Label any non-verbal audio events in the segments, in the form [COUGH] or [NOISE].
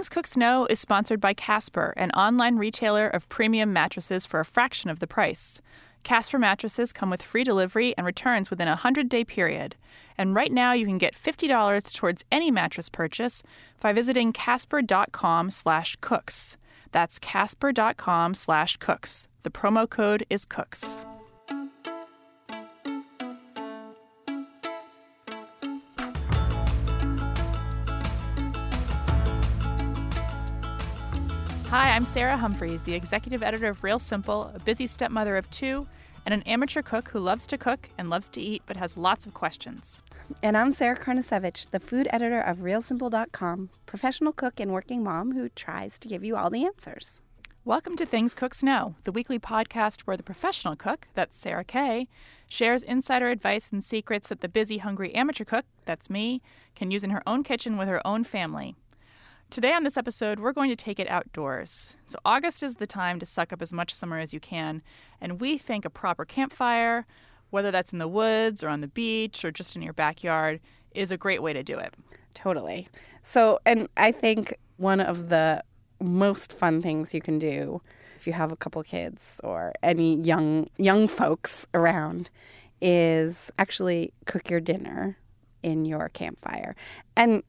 Things Cooks Know is sponsored by Casper, an online retailer of premium mattresses for a fraction of the price. Casper mattresses come with free delivery and returns within a 100 day period. And right now you can get $50 towards any mattress purchase by visiting casper.com slash cooks. That's casper.com slash cooks. The promo code is cooks. Hi, I'm Sarah Humphreys, the executive editor of Real Simple, a busy stepmother of two, and an amateur cook who loves to cook and loves to eat but has lots of questions. And I'm Sarah Karnasiewicz, the food editor of RealSimple.com, professional cook and working mom who tries to give you all the answers. Welcome to Things Cooks Know, the weekly podcast where the professional cook, that's Sarah Kay, shares insider advice and secrets that the busy, hungry amateur cook, that's me, can use in her own kitchen with her own family. Today on this episode, we're going to take it outdoors. So, August is the time to suck up as much summer as you can, and we think a proper campfire, whether that's in the woods or on the beach or just in your backyard, is a great way to do it. Totally. So, and I think one of the most fun things you can do if you have a couple kids or any young young folks around is actually cook your dinner in your campfire. And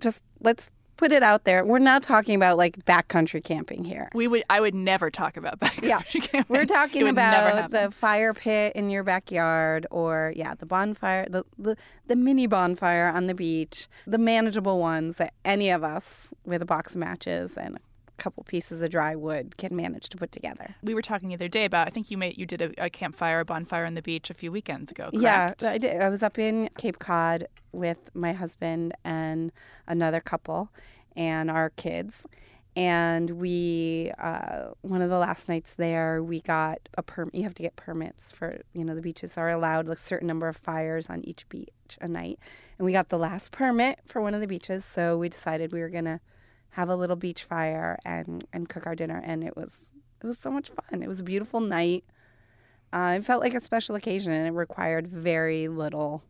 just let's put it out there. We're not talking about like backcountry camping here. We would I would never talk about backcountry Yeah. [LAUGHS] camping. We're talking about the fire pit in your backyard or yeah, the bonfire, the, the the mini bonfire on the beach, the manageable ones that any of us with a box of matches and a couple pieces of dry wood can manage to put together. we were talking the other day about I think you made you did a, a campfire, a bonfire on the beach a few weekends ago. Yeah. I did. I was up in Cape Cod with my husband and another couple and our kids. And we, uh, one of the last nights there, we got a permit. You have to get permits for, you know, the beaches are allowed a certain number of fires on each beach a night. And we got the last permit for one of the beaches. So we decided we were going to have a little beach fire and, and cook our dinner. And it was, it was so much fun. It was a beautiful night. Uh, it felt like a special occasion and it required very little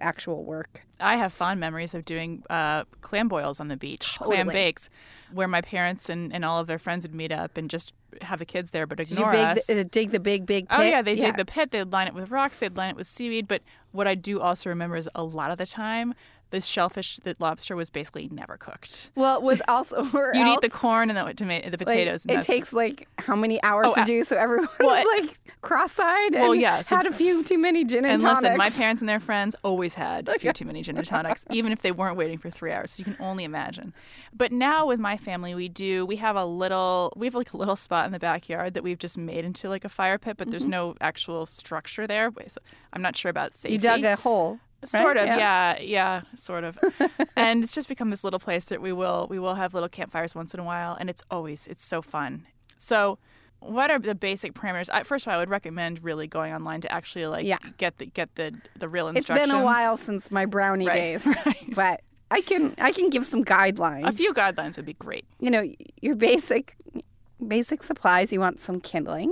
actual work. I have fond memories of doing uh, clam boils on the beach, clam bakes, where my parents and, and all of their friends would meet up and just have the kids there, but Did you ignore us. the, uh, dig the big, big pit? Oh yeah, they dig the pit. They'd line it with rocks. They'd line it with seaweed. But what I do also remember is a lot of the time, the shellfish, the lobster was basically never cooked. Well, it was also [LAUGHS] where You'd eat the corn and the tomato, the like, potatoes. and it takes like how many hours Oh, to do? So everyone's well, like cross-eyed and Well, yeah, so- had a few too many gin and, And tonics. listen, my parents and their friends always had a few too many gin and [LAUGHS] tonics, even if they weren't waiting for three hours. So you can only imagine. But now with my family, we do. We have a little. We have like a little spot in the backyard that we've just made into like a fire pit, but there's mm-hmm. no actual structure there. So I'm not sure about safety. you dug a hole. Sort right? of, yeah. yeah, sort of. [LAUGHS] and it's just become this little place that we will we will have little campfires once in a while, and it's always it's so fun. So, what are the basic parameters? I, first of all, I would recommend really going online to actually like Yeah. get the get the the real instructions. It's been a while since my brownie Right, days, [LAUGHS] right. but I can I can give some guidelines. A few guidelines would be great. you know your basic basic supplies you want some kindling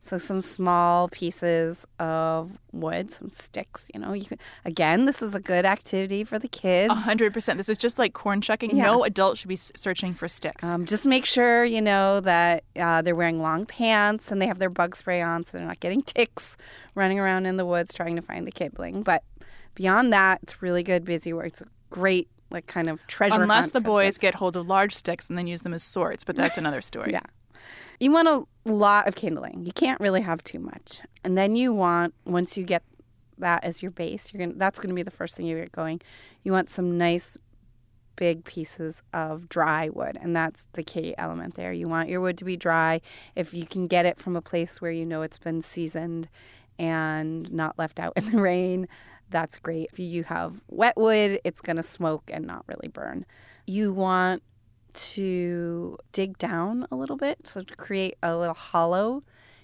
so some small pieces of wood some sticks you know you can, again this is a good activity for the kids A hundred percent. This is just like corn shucking. Yeah. No adult should be searching for sticks. um, just make sure you know that uh, they're wearing long pants and they have their bug spray on so they're not getting ticks running around in the woods trying to find the kindling but beyond that it's really good busy work it's a great like kind of treasure Unless the boys get hold of large sticks and then use them as swords, but that's another story. [LAUGHS] Yeah. You want a lot of kindling. You can't really have too much. And then you want once you get that as your base, you're gonna that's gonna be the first thing you get going. You want some nice big pieces of dry wood, and that's the key element there. You want your wood to be dry. If you can get it from a place where you know it's been seasoned and not left out [LAUGHS] in the rain, that's great. If you have wet wood, it's gonna smoke and not really burn. You want to dig down a little bit, so to create a little hollow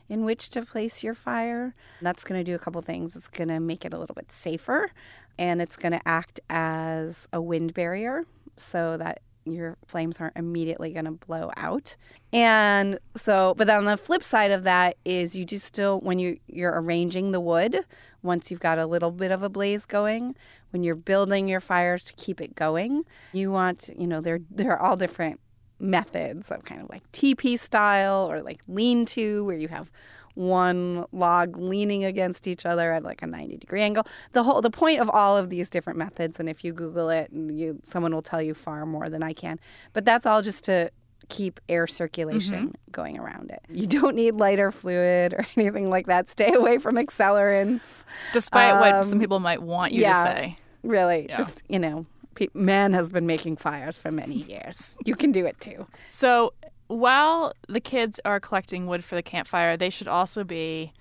in which to place your fire. That's going to do a couple things. It's going to make it a little bit safer, and it's going to act as a wind barrier so that your flames aren't immediately going to blow out. And so, but then on the flip side of that is you do still, when you, you're arranging the wood, once you've got a little bit of a blaze going, when you're building your fires to keep it going, you want, you know, they're, they're all different methods of kind of like teepee style or like lean to, where you have one log leaning against each other at like a 90 degree angle. The whole the point of all of these different methods and if you google it and you someone will tell you far more than I can. But that's all just to keep air circulation Mm-hmm. going around it. You don't need lighter fluid or [LAUGHS] anything like that. Stay away from accelerants. Despite what some Um, people might want you yeah. to say. Really, Yeah. just, you know, pe- man has been making fires for many years. You can do it too. So while the kids are collecting wood for the campfire, they should also be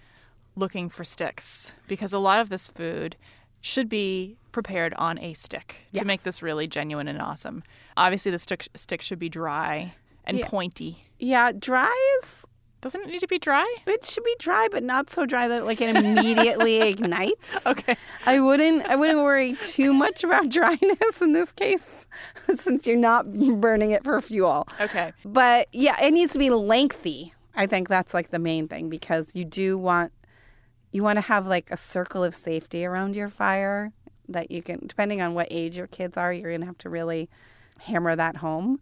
looking for sticks because a lot of this food should be prepared on a stick Yes. to make this really genuine and awesome. Obviously, the stick stick should be dry and Yeah. pointy. Yeah, dry is Doesn't it need to be dry? it should be dry, but not so dry that like it immediately [LAUGHS] ignites. Okay. I wouldn't I wouldn't worry too much about [LAUGHS] dryness in this case, [LAUGHS] since you're not burning it for fuel. Okay. But yeah, it needs to be lengthy. I think that's like the main thing because you do want you want to have like a circle of safety around your fire that you can depending on what age your kids are, you're going to have to really hammer that home.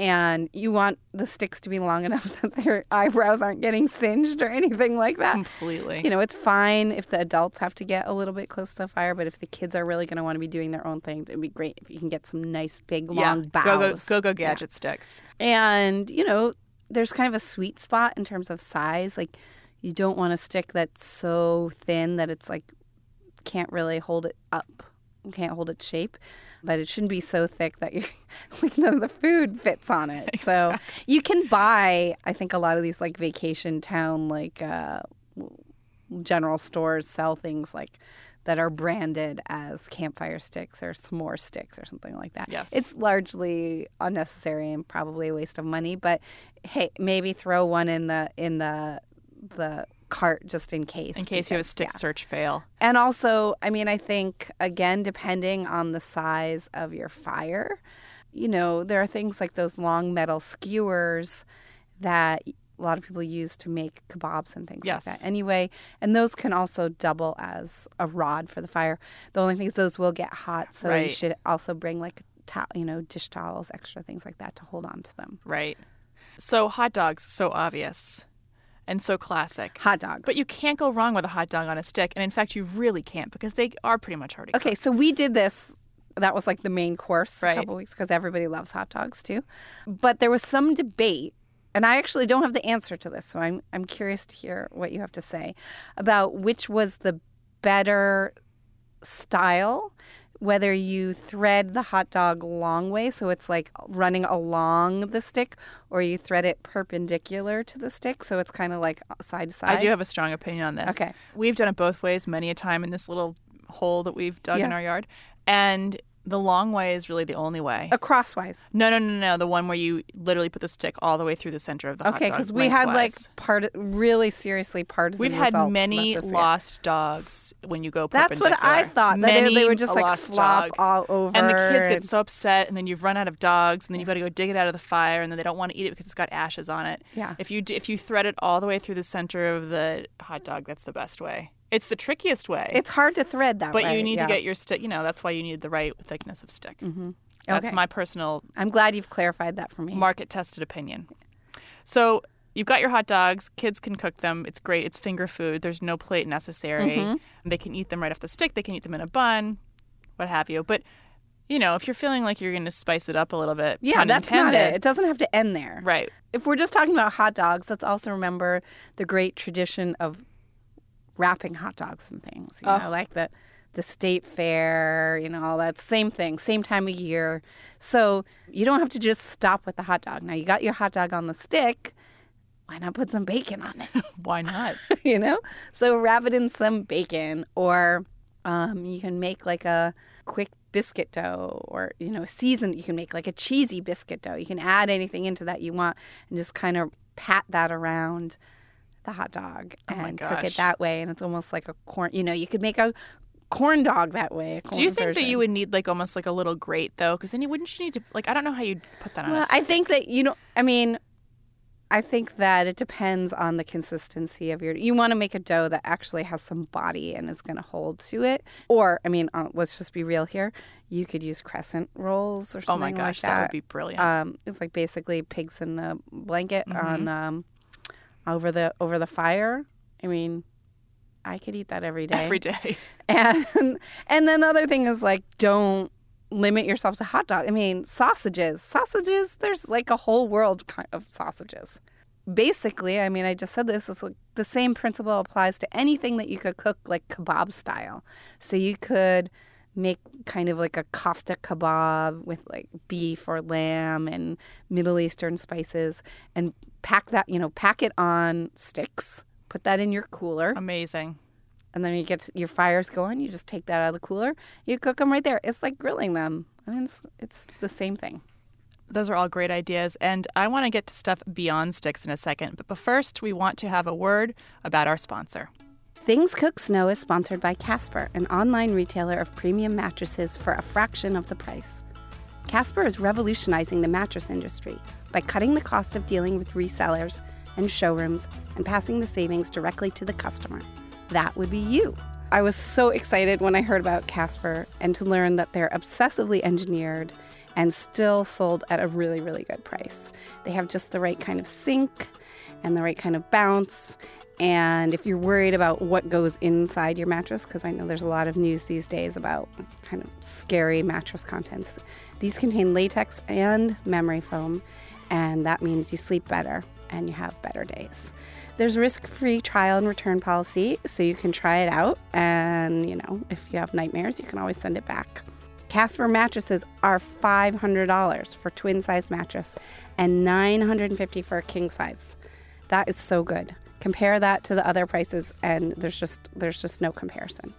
And you want the sticks to be long enough [LAUGHS] that their eyebrows aren't getting singed or anything like that. Completely. You know, it's fine if the adults have to get a little bit close to the fire, but if the kids are really going to want to be doing their own things, it'd be great if you can get some nice big yeah. long boughs. Go go go go Yeah. gadget sticks. And, you know, there's kind of a sweet spot in terms of size. Like, you don't want a stick that's so thin that it's like can't really hold it up, can't hold its shape. But it shouldn't be so thick that you [LAUGHS] like none of the food fits on it. [LAUGHS] So you can buy, I think, a lot of these like vacation town like uh, general stores sell things like that are branded as campfire sticks or s'more sticks or something like that. Yes. It's largely unnecessary and probably a waste of money, but hey, maybe throw one in the in the the cart just in case. In case you have a stick yeah. search fail. And also, I mean, I think again, depending on the size of your fire, you know, there are things like those long metal skewers that a lot of people use to make kebabs and things Yes. like that. Anyway, and those can also double as a rod for the fire. The only thing is those will get hot, so you should also bring like you know, dish towels, extra things like that to hold on to them. Right. So hot dogs, so obvious and so classic. Hot dogs. But you can't go wrong with a hot dog on a stick. And in fact, you really can't because they are pretty much already Okay, so we did this. That was like the main course Right. a couple weeks because everybody loves hot dogs too. But there was some debate, and I actually don't have the answer to this, so I'm I'm curious to hear what you have to say about which was the better style. Whether you thread the hot dog long way, so it's like running along the stick, or you thread it perpendicular to the stick, so it's kind of like uh, side to side. I do have a strong opinion on this. Okay. We've done it both ways many a time in this little hole that we've dug in our yard. And the long way is really the only way. a crosswise. No, no, no, no. The one where you literally put the stick all the way through the center of the hot Okay, dog. Okay, because we had like lengthwise. part really seriously partisan. We've had results many this year. lost dogs when you go That's what I perpendicular. thought. That they, they Many would just like lost flop dog. all over. And the kids get and- so upset, and then you've run out of dogs, and then you've got to go dig it out of the fire, and then they don't want to eat it because it's got ashes on it. Yeah. If you d- if you thread it all the way through the center of the hot dog, that's the best way. It's the trickiest way. It's hard to thread that but way. you need yeah. to get your stick. You know, that's why you need the right thickness of stick. Mm-hmm. That's Okay. my personal I'm glad you've clarified that for me. market tested opinion. So you've got your hot dogs. Kids can cook them. It's great. It's finger food. There's no plate necessary. Mm-hmm. They can eat them right off the stick. They can eat them in a bun, what have you. But you know, if you're feeling like you're going to spice it up a little bit, yeah, that's not it. It doesn't have to end there. Right. If we're just talking about hot dogs, let's also remember the great tradition of wrapping hot dogs and things. You Oh. know, like the the state fair, you know, all that same thing, same time of year. So you don't have to just stop with the hot dog. Now you got your hot dog on the stick. Why not put some bacon on it? [LAUGHS] Why not? [LAUGHS] you know? So wrap it in some bacon, or um, you can make like a quick biscuit dough, or you know, seasoned You can make like a cheesy biscuit dough. You can add anything into that you want, and just kind of pat that around the hot dog Oh and cook it that way. And it's almost like a corn. You know, you could make a corn dog that way. a Do you think that you would need like almost like a little grate though? Because then you wouldn't you need to like I don't know how you'd put that on. Well, I think that you know. I mean, I think that it depends on the consistency of your. You want to make a dough that actually has some body and is going to hold to it. Or, I mean, uh, let's just be real here. You could use crescent rolls or something Oh my gosh, like that. that. would be brilliant. Um, it's like basically pigs in a blanket Mm-hmm. on um, over the over the fire. I mean, I could eat that every day. Every day. [LAUGHS] And and then the other thing is like don't limit yourself to hot dog. I mean, sausages. Sausages, there's like a whole world of sausages. Basically, I mean, I just said this is like the same principle applies to anything that you could cook like kebab style. So you could make kind of like a kofta kebab with like beef or lamb and Middle Eastern spices and pack that, you know, pack it on sticks. Put that in your cooler Amazing. and then you get your fires going. You just take that out of the cooler. You cook them right there. It's like grilling them. I mean, it's, it's the same thing. Those are all great ideas. And I want to get to stuff beyond sticks in a second. But first, we want to have a word about our sponsor. Things Cooks Know is sponsored by Casper, an online retailer of premium mattresses for a fraction of the price. Casper is revolutionizing the mattress industry by cutting the cost of dealing with resellers and showrooms and passing the savings directly to the customer. That would be you. I was so excited when I heard about Casper and to learn that they're obsessively engineered and still sold at a really, really good price. They have just the right kind of sink and the right kind of bounce. And if you're worried about what goes inside your mattress, because I know there's a lot of news these days about kind of scary mattress contents, these contain latex and memory foam, and that means you sleep better and you have better days. There's risk-free trial and return policy, so you can try it out. And you know, if you have nightmares, you can always send it back. Casper mattresses are $500 for twin size mattress and $950 for a king size. That is so good. Compare that to the other prices and there's just there's just no comparison.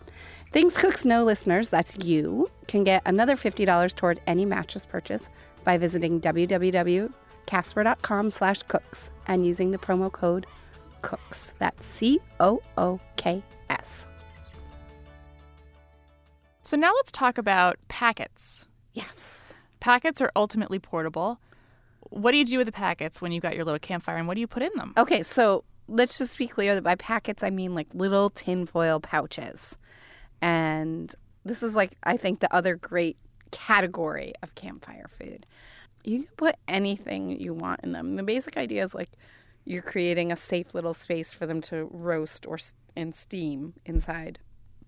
Things Cooks Know listeners, that's you, can get another $50 toward any mattress purchase by visiting www.casper.com slash cooks and using the promo code cooks. That's C-O-O-K-S. So now let's talk about packets. Yes. Packets are ultimately portable. What do you do with the packets when you've got your little campfire and what do you put in them? Okay, so let's just be clear that by packets I mean like little tinfoil pouches. And this is like I think the other great category of campfire food. You can put anything you want in them. The basic idea is like you're creating a safe little space for them to roast or and steam inside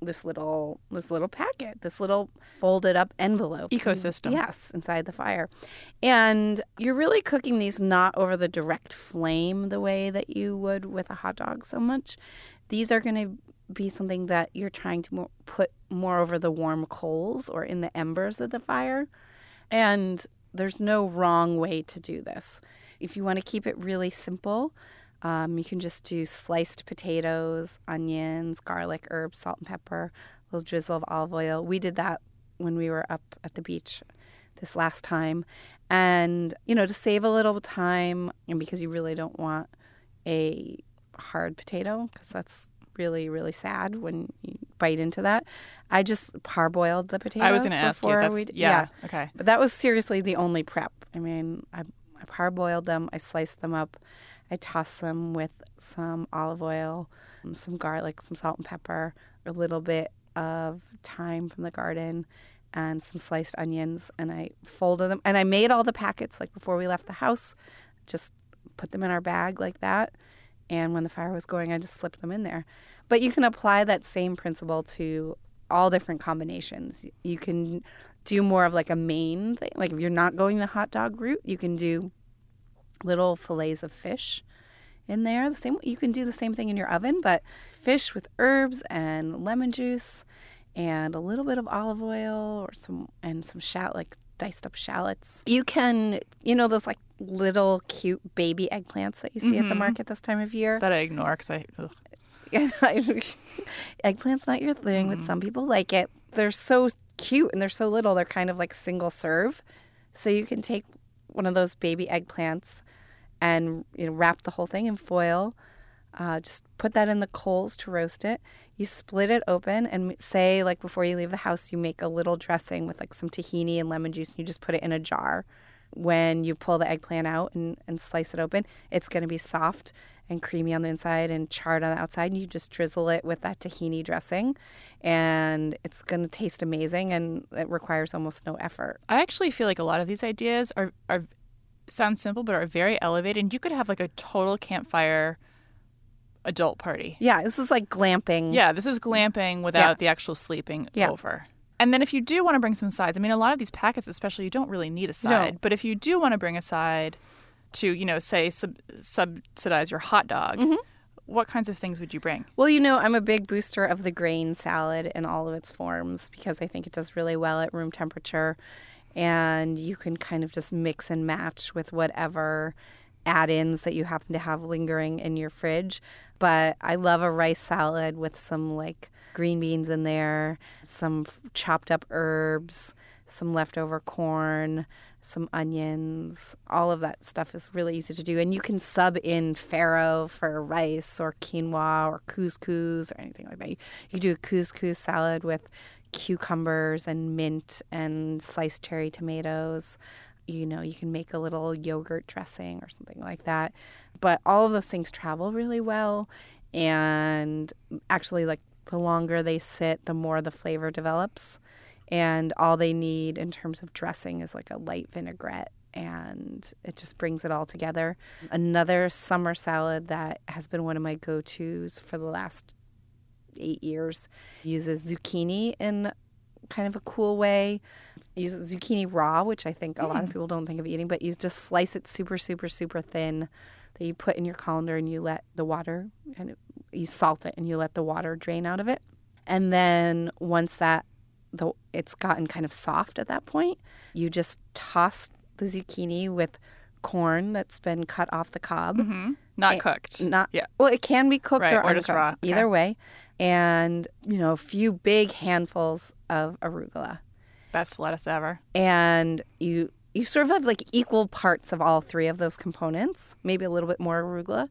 this little this little packet, this little folded up envelope Ecosystem. Yes, inside the fire. And you're really cooking these not over the direct flame the way that you would with a hot dog so much. These are going to be something that you're trying to more, put more over the warm coals or in the embers of the fire. And there's no wrong way to do this. If you want to keep it really simple, um, you can just do sliced potatoes, onions, garlic, herbs, salt and pepper, a little drizzle of olive oil. We did that when we were up at the beach this last time. And, you know, to save a little time, and because you really don't want a hard potato, because that's really, really sad when you bite into that, I just parboiled the potatoes. I was going to ask you. That's we- yeah. Okay. but that was seriously the only prep. I mean, I, I parboiled them, I sliced them up, I tossed them with some olive oil, um, some garlic, some salt and pepper, a little bit of thyme from the garden, and some sliced onions. And I folded them, and I made all the packets like before we left the house. Just put them in our bag like that. And when the fire was going, I just slipped them in there. But you can apply that same principle to all different combinations. You can do more of like a main thing. Like if you're not going the hot dog route, you can do little fillets of fish in there. The same you can do the same thing in your oven, but fish with herbs and lemon juice and a little bit of olive oil or some and some shallot like diced up shallots. You can, you know, those like little cute baby eggplants that you see at the Mhm. market this time of year. That I ignore because I. Ugh. [LAUGHS] Eggplant's not your thing, but some people like it. They're so cute and they're so little. They're kind of like single serve. So you can take one of those baby eggplants and you know, wrap the whole thing in foil. Uh, just put that in the coals to roast it. You split it open and say, like before you leave the house, you make a little dressing with like some tahini and lemon juice. And you just put it in a jar when you pull the eggplant out and, and slice it open, it's going to be soft and creamy on the inside and charred on the outside. And you just drizzle it with that tahini dressing, and it's going to taste amazing. And it requires almost no effort. I actually feel like a lot of these ideas are are sound simple but are very elevated. And you could have like a total campfire adult party. Yeah, this is like glamping. Yeah, this is glamping without Yeah. the actual sleeping Yeah. over. And then if you do want to bring some sides, I mean, a lot of these packets, especially, you don't really need a side. no. But if you do want to bring a side to, you know, say sub- subsidize your hot dog, Mm-hmm. what kinds of things would you bring? Well, you know, I'm a big booster of the grain salad in all of its forms because I think it does really well at room temperature. And you can kind of just mix and match with whatever add ins that you happen to have lingering in your fridge. But I love a rice salad with some like green beans in there, some f- chopped up herbs, some leftover corn, some onions. All of that stuff is really easy to do. And you can sub in farro for rice or quinoa or couscous or anything like that. You, you do a couscous salad with cucumbers and mint and sliced cherry tomatoes. You know, you can make a little yogurt dressing or something like that. But all of those things travel really well. And actually, like the longer they sit, the more the flavor develops. And all they need in terms of dressing is like a light vinaigrette and it just brings it all together. Another summer salad that has been one of my go tos for the last eight years uses zucchini in kind of a cool way. Uses zucchini raw, which I think a lot of people don't think of eating, but you just slice it super, super, super thin that you put in your colander and you let the water and it, you salt it and you let the water drain out of it. And then once that the it's gotten kind of soft at that point, you just toss the zucchini with corn that's been cut off the cob. Mm-hmm. Not Eh, cooked. Not Yeah. Well, it can be cooked Right, or, or just uncooked, raw. Okay. Either way, and you know a few big handfuls of arugula, Best lettuce ever. and you you sort of have like equal parts of all three of those components. Maybe a little bit more arugula.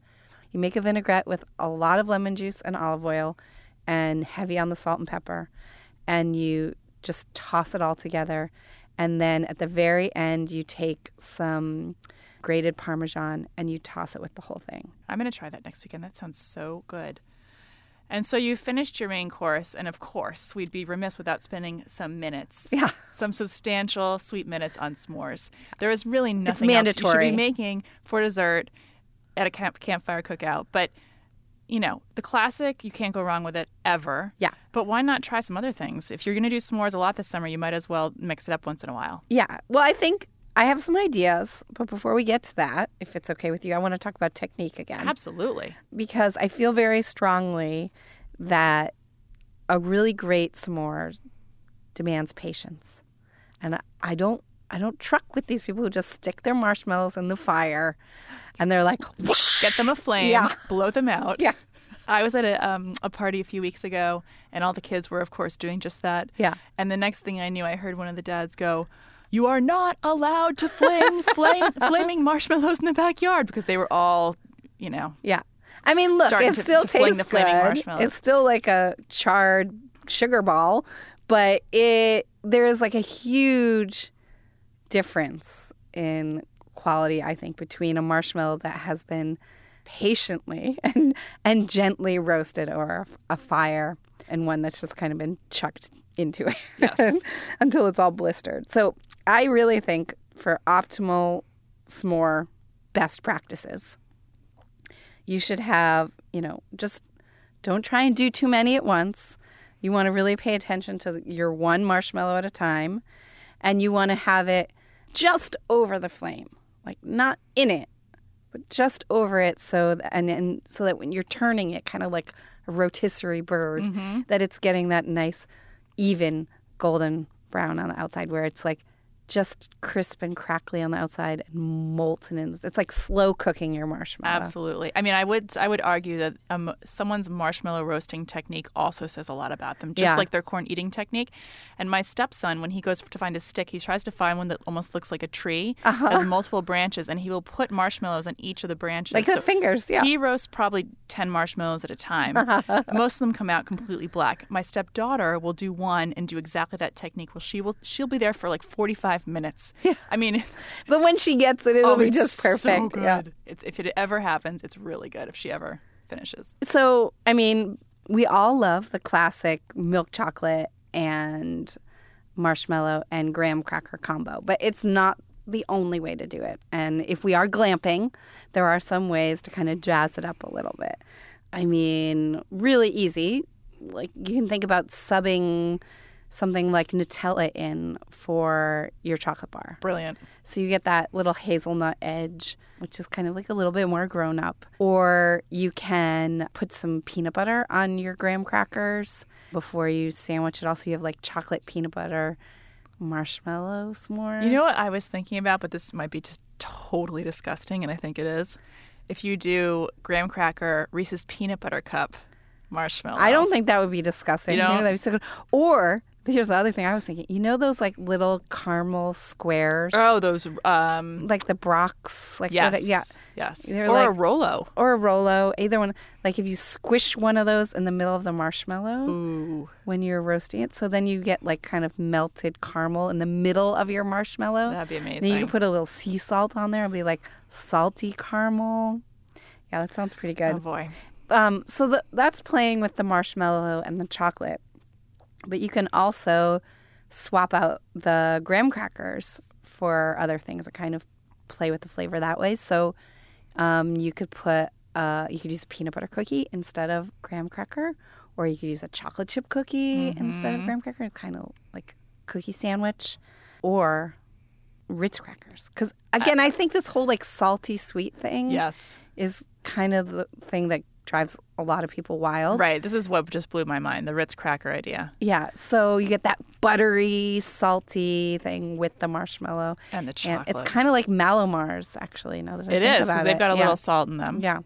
You make a vinaigrette with a lot of lemon juice and olive oil, and heavy on the salt and pepper, and you just toss it all together. And then at the very end, you take some grated Parmesan and you toss it with the whole thing. I'm going to try that next weekend. That sounds so good. And so you finished your main course, and of course, we'd be remiss without spending some minutes, Yeah. some substantial sweet minutes on s'mores. There is really nothing else you should be making for dessert at a camp campfire cookout. But you know, the classic, you can't go wrong with it ever. Yeah. But why not try some other things? If you're going to do s'mores a lot this summer, you might as well mix it up once in a while. Yeah. Well, I think I have some ideas, but before we get to that, if it's okay with you, I want to talk about technique again Absolutely. because I feel very strongly that a really great s'more demands patience. And I don't I don't truck with these people who just stick their marshmallows in the fire and they're like [LAUGHS] Get them a flame, Yeah. blow them out. Yeah. I was at a, um, a party a few weeks ago, and all the kids were, of course, doing just that. Yeah. And the next thing I knew, I heard one of the dads go, "You are not allowed to fling [LAUGHS] flame, flaming marshmallows in the backyard," because they were all, you know, Yeah. I mean, look, it to- still to fling tastes the flaming good. marshmallows. It's still like a charred sugar ball, but it there's like a huge difference in quality, I think, between a marshmallow that has been patiently [LAUGHS] and and gently roasted over a fire and one that's just kind of been chucked into it Yes. [LAUGHS] until it's all blistered. So I really think for optimal s'more best practices, you should have, you know, just don't try and do too many at once. You want to really pay attention to your one marshmallow at a time, and you want to have it just over the flame, like not in it, but just over it, so that, and, and so that when you're turning it, kind of like a rotisserie bird, mm-hmm. that it's getting that nice, even golden brown on the outside, where it's like just crisp and crackly on the outside and molten in. It's like slow cooking your marshmallow. absolutely. I mean, I would I would argue that um, someone's marshmallow roasting technique also says a lot about them, just Yeah. like their corn eating technique. And my stepson, when he goes to find a stick, he tries to find one that almost looks like a tree, uh-huh. has multiple branches, and he will put marshmallows on each of the branches. Like the So fingers, yeah. He roasts probably 10 marshmallows at a time. [LAUGHS] Most of them come out completely black. My stepdaughter will do one and do exactly that technique. Well, she will she'll be there for like 45 five minutes. Yeah. I mean, [LAUGHS] But when she gets it, it'll oh, be just perfect. So good. Yeah. It's if it ever happens, it's really good if she ever finishes. So, I mean, we all love the classic milk chocolate and marshmallow and graham cracker combo, but it's not the only way to do it. And if we are glamping, there are some ways to kind of jazz it up a little bit. I mean, really easy. Like you can think about subbing something like Nutella in for your chocolate bar. Brilliant. So you get that little hazelnut edge, which is kind of like a little bit more grown up. Or you can put some peanut butter on your graham crackers before you sandwich it. Also, you have like chocolate peanut butter marshmallow s'mores. You know what I was thinking about, but this might be just totally disgusting, and I think it is. If you do graham cracker Reese's peanut butter cup marshmallow, I don't think that would be disgusting. You I that'd be so good. Or here's the other thing I was thinking. You know those like little caramel squares, Oh, those um, like the Brach's, like yes, what, yeah, yes, They're or a Rolo. or a Rolo. Either one. Like if you squish one of those in the middle of the marshmallow. Ooh, when you're roasting it. So then you get like kind of melted caramel in the middle of your marshmallow. that'd be amazing. then you can put a little sea salt on there. It'll be like salty caramel. Yeah, that sounds pretty good. oh boy, Um, so th- that's playing with the marshmallow and the chocolate. But you can also swap out the graham crackers for other things that kind of play with the flavor that way. So um, you could put uh, you could use a peanut butter cookie instead of graham cracker, or you could use a chocolate chip cookie instead of graham cracker. It's kind of like cookie sandwich, or Ritz crackers. Because again, I think this whole like salty sweet thing yes, is kind of the thing that drives a lot of people wild. right. This is what just blew my mind. The Ritz cracker idea Yeah. So you get that buttery, salty thing with the marshmallow. and the And chocolate. it's kind of like Mallomars, actually, now that I it think is because about they've it. got a Yeah. little salt in them. Yeah.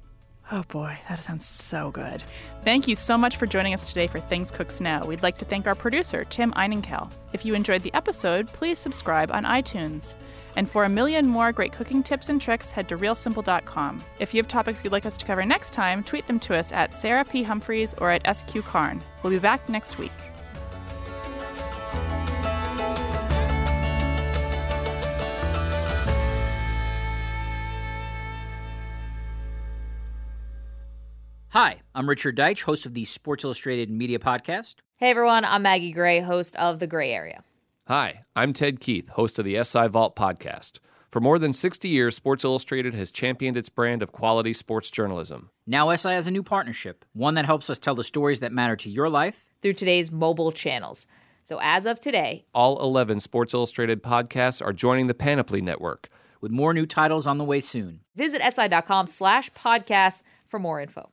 Oh boy, that sounds so good. Thank you so much for joining us today for Things Cooks Know. We'd like to thank our producer, Tim Einenkel. If you enjoyed the episode, please subscribe on iTunes. And for a million more great cooking tips and tricks, head to realsimple.com. If you have topics you'd like us to cover next time, tweet them to us at Sarah P. Humphreys or at SQ Carn. We'll be back next week. Hi, I'm Richard Deitsch, host of the Sports Illustrated Media Podcast. Hey everyone, I'm Maggie Gray, host of The Gray Area. Hi, I'm Ted Keith, host of the SI Vault podcast. For more than 60 years, Sports Illustrated has championed its brand of quality sports journalism. Now, SI has a new partnership, one that helps us tell the stories that matter to your life. Through today's mobile channels. So as of today, All 11 Sports Illustrated podcasts are joining the Panoply Network. with more new titles on the way soon. visit si.com slash podcast for more info.